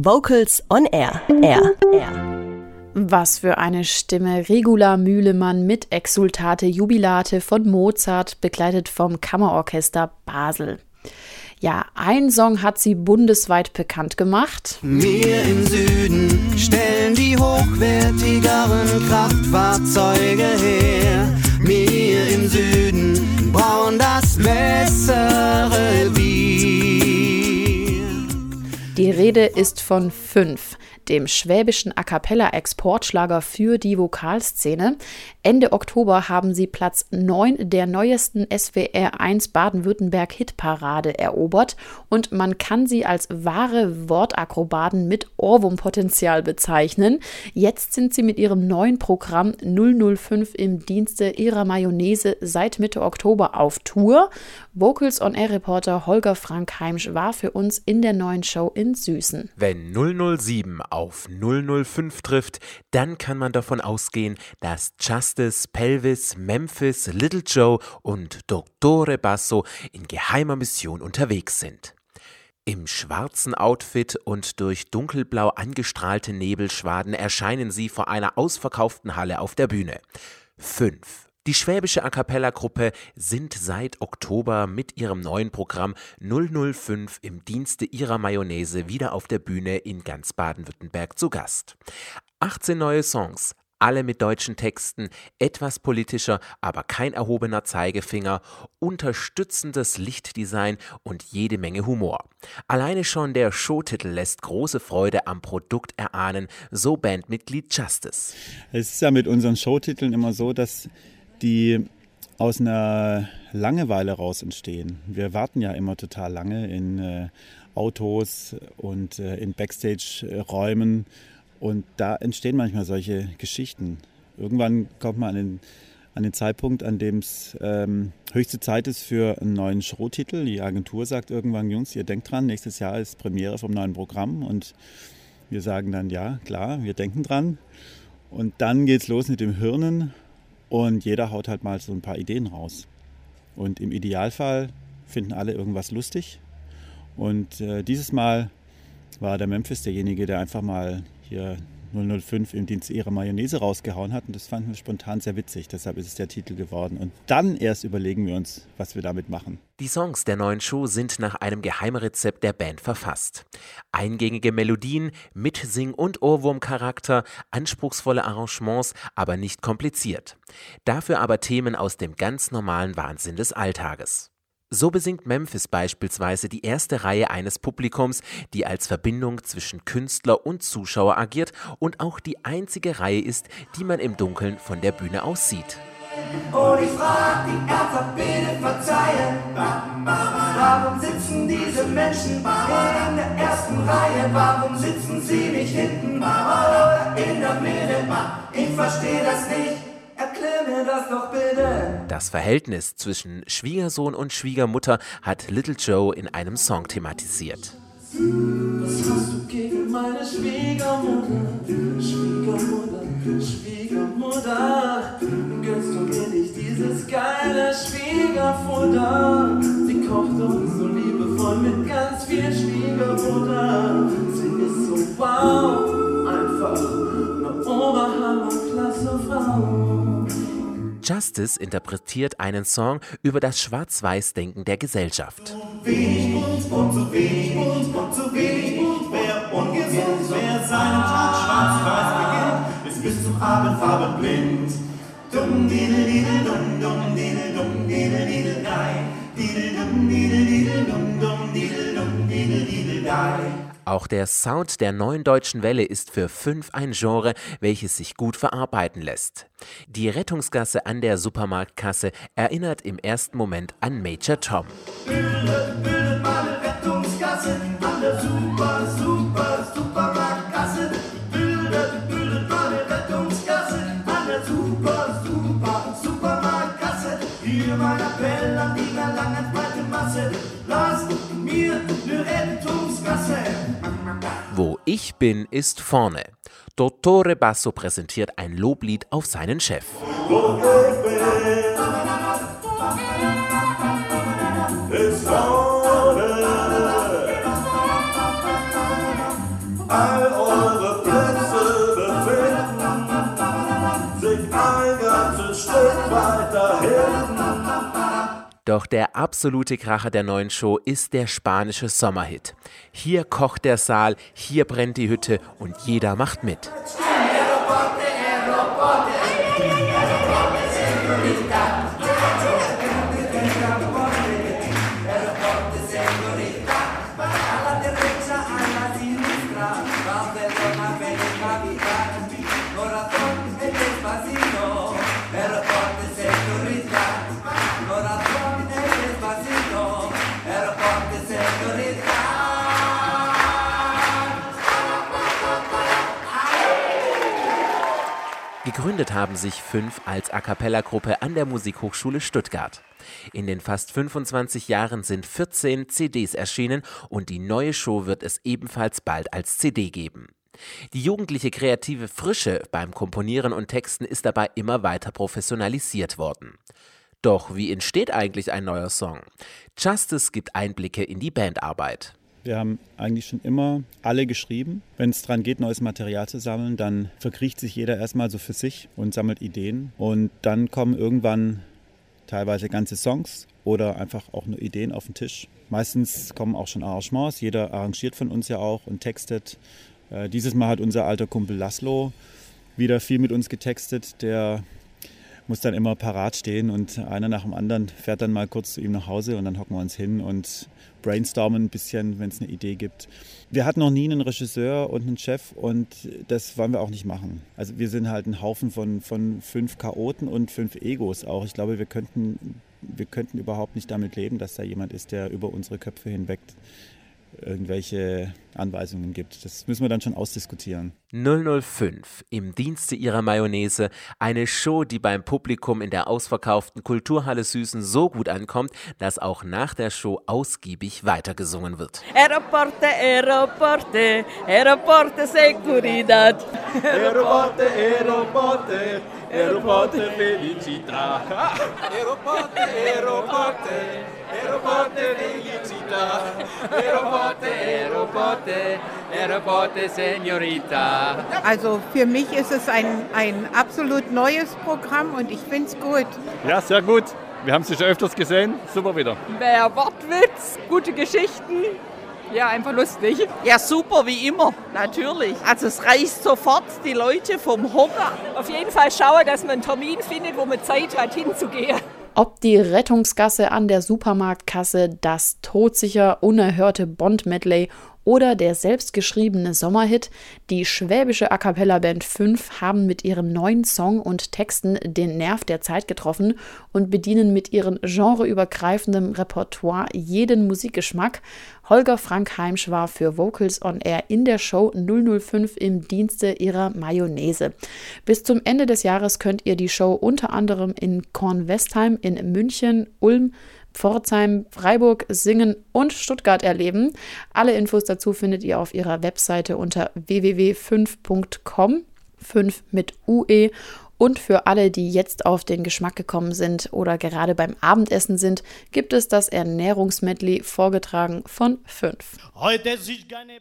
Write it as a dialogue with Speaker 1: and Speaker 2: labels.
Speaker 1: Vocals on Air. Air. Air.
Speaker 2: Was für eine Stimme. Regula Mühlemann mit Exultate Jubilate von Mozart, begleitet vom Kammerorchester Basel. Ja, ein Song hat sie bundesweit bekannt gemacht.
Speaker 3: Wir im Süden stellen die hochwertigeren Kraftfahrzeuge her. Wir im Süden brauen das bessere Bier.
Speaker 2: Die Rede ist von fünf dem schwäbischen A cappella Exportschlager für die Vokalszene. Ende Oktober haben sie Platz 9 der neuesten SWR 1 Baden-Württemberg Hitparade erobert und man kann sie als wahre Wortakrobaten mit Ohrwurmpotenzial bezeichnen. Jetzt sind sie mit ihrem neuen Programm 005 im Dienste ihrer Mayonnaise seit Mitte Oktober auf Tour. Vocals on Air Reporter Holger Frank Heimsch war für uns in der neuen Show in Süßen.
Speaker 4: Wenn 007 auf 005 trifft, dann kann man davon ausgehen, dass Justice, Pelvis, Memphis, Little Joe und Dottore Basso in geheimer Mission unterwegs sind. Im schwarzen Outfit und durch dunkelblau angestrahlte Nebelschwaden erscheinen sie vor einer ausverkauften Halle auf der Bühne. Fünf die schwäbische A cappella-Gruppe sind seit Oktober mit ihrem neuen Programm 005 im Dienste ihrer Mayonnaise wieder auf der Bühne in ganz Baden-Württemberg zu Gast. 18 neue Songs, alle mit deutschen Texten, etwas politischer, aber kein erhobener Zeigefinger, unterstützendes Lichtdesign und jede Menge Humor. Alleine schon der Showtitel lässt große Freude am Produkt erahnen, so Bandmitglied Justice.
Speaker 5: Es ist ja mit unseren Showtiteln immer so, dass die aus einer Langeweile raus entstehen. Wir warten ja immer total lange in äh, Autos und äh, in Backstage-Räumen und da entstehen manchmal solche Geschichten. Irgendwann kommt man an den, an den Zeitpunkt, an dem es ähm, höchste Zeit ist für einen neuen Showtitel. Die Agentur sagt irgendwann, Jungs, ihr denkt dran, nächstes Jahr ist Premiere vom neuen Programm und wir sagen dann, ja, klar, wir denken dran. Und dann geht es los mit dem Hirnen und jeder haut halt mal so ein paar Ideen raus. Und im Idealfall finden alle irgendwas lustig. Und äh, dieses Mal war der Memphis derjenige, der einfach mal hier 005 im Dienst ihrer Mayonnaise rausgehauen hat. Und das fanden wir spontan sehr witzig. Deshalb ist es der Titel geworden. Und dann erst überlegen wir uns, was wir damit machen.
Speaker 4: Die Songs der neuen Show sind nach einem Geheimrezept der Band verfasst. Eingängige Melodien mit Sing- und Ohrwurmcharakter, anspruchsvolle Arrangements, aber nicht kompliziert. Dafür aber Themen aus dem ganz normalen Wahnsinn des Alltages. So besingt Memphis beispielsweise die erste Reihe eines Publikums, die als Verbindung zwischen Künstler und Zuschauer agiert und auch die einzige Reihe ist, die man im Dunkeln von der Bühne aus sieht.
Speaker 3: Und ich frag die Ärzte, bitte verzeihen, warum sitzen diese Menschen in der ersten Reihe? Warum sitzen sie nicht hinten oder in der Mitte? Ich verstehe das nicht. Das doch bitte.
Speaker 4: Das Verhältnis zwischen Schwiegersohn und Schwiegermutter hat Little Joe in einem Song thematisiert.
Speaker 3: Was hast du gegen meine Schwiegermutter? Schwiegermutter, Schwiegermutter. Gönnst du mir nicht dieses geile Schwiegerfutter? Sie kocht uns so liebevoll mit ganz viel Schwiegermutter. Sie ist so wow, einfach eine oberhammerklasse Frau.
Speaker 4: Justice interpretiert einen Song über das Schwarz-Weiß-Denken der Gesellschaft.
Speaker 3: Wenig bunt und zu wenig bunt und zu wenig bunt. Wer ungesund, wer seinen Tag schwarz-weiß beginnt, ist bis zum Abend farbenblind. Dumm, didel, didel, dumm, dumm, didel, dumm, didel, didel, dei. Didel, dumm, didel, didel, dumm, dumm, didel, dumm, didel, didel, dei.
Speaker 4: Auch der Sound der neuen deutschen Welle ist für fünf ein Genre, welches sich gut verarbeiten lässt. Die Rettungsgasse an der Supermarktkasse erinnert im ersten Moment an Major Tom.
Speaker 3: Bildet, bildet meine Rettungsgasse an der super, super, mein Appell an die langen breite Masse. Lasst mir ne Rettungsgasse.
Speaker 4: Wo ich bin, ist vorne. Dottore Basso präsentiert ein Loblied auf seinen Chef.
Speaker 3: Wo ich bin, ist vorne.
Speaker 4: Doch der absolute Kracher der neuen Show ist der spanische Sommerhit. Hier kocht der Saal, hier brennt die Hütte und jeder macht mit. Gegründet haben sich fünf als A cappella-Gruppe an der Musikhochschule Stuttgart. In den fast 25 Jahren sind 14 CDs erschienen und die neue Show wird es ebenfalls bald als CD geben. Die jugendliche kreative Frische beim Komponieren und Texten ist dabei immer weiter professionalisiert worden. Doch wie entsteht eigentlich ein neuer Song? Justice gibt Einblicke in die Bandarbeit.
Speaker 5: Wir haben eigentlich schon immer alle geschrieben. Wenn es daran geht, neues Material zu sammeln, dann verkriecht sich jeder erstmal so für sich und sammelt Ideen. Und dann kommen irgendwann teilweise ganze Songs oder einfach auch nur Ideen auf den Tisch. Meistens kommen auch schon Arrangements. Jeder arrangiert von uns ja auch und textet. Äh, dieses Mal hat unser alter Kumpel Laszlo wieder viel mit uns getextet. Der muss dann immer parat stehen und einer nach dem anderen fährt dann mal kurz zu ihm nach Hause und dann hocken wir uns hin und brainstormen ein bisschen, wenn es eine Idee gibt. Wir hatten noch nie einen Regisseur und einen Chef und das wollen wir auch nicht machen. Also wir sind halt ein Haufen von, von fünf Chaoten und fünf Egos auch. Ich glaube, wir könnten, wir könnten überhaupt nicht damit leben, dass da jemand ist, der über unsere Köpfe hinweg irgendwelche Anweisungen gibt. Das müssen wir dann schon ausdiskutieren.
Speaker 4: 005 im Dienste ihrer Mayonnaise, eine Show, die beim Publikum in der ausverkauften Kulturhalle Süßen so gut ankommt, dass auch nach der Show ausgiebig weitergesungen wird.
Speaker 6: Aeroporte, aeroporte, aeroporte seguridad.
Speaker 3: Aeroporte, aeroporte, aeroporte felicità. Aeroporte, aeroporte, aeroporte felicità. Aeroporte, aeroporte, aeroporte señorita.
Speaker 7: Also für mich ist es ein, ein absolut neues Programm und ich finde es gut.
Speaker 8: Ja, sehr gut. Wir haben sie schon öfters gesehen. Super wieder.
Speaker 6: Mehr Wortwitz, gute Geschichten. Ja, einfach lustig. Ja, super, wie immer, natürlich. Also es reißt sofort die Leute vom Hocker. Auf jeden Fall schauen, dass man einen Termin findet, wo man Zeit hat, hinzugehen.
Speaker 2: Ob die Rettungsgasse an der Supermarktkasse, das todsicher unerhörte Bond-Medley oder der selbstgeschriebene Sommerhit, die schwäbische A cappella Band 5 haben mit ihrem neuen Song und Texten den Nerv der Zeit getroffen und bedienen mit ihrem genreübergreifenden Repertoire jeden Musikgeschmack. Holger Frank Heimsch war für Vocals on Air in der Show 005 im Dienste ihrer Mayonnaise. Bis zum Ende des Jahres könnt ihr die Show unter anderem in Kornwestheim, in München, Ulm, Pforzheim, Freiburg, Singen und Stuttgart erleben. Alle Infos dazu findet ihr auf ihrer Webseite unter www.5.com, 5 mit UE. Und für alle, die jetzt auf den Geschmack gekommen sind oder gerade beim Abendessen sind, gibt es das Ernährungsmedley vorgetragen von 5.
Speaker 3: Heute ist keine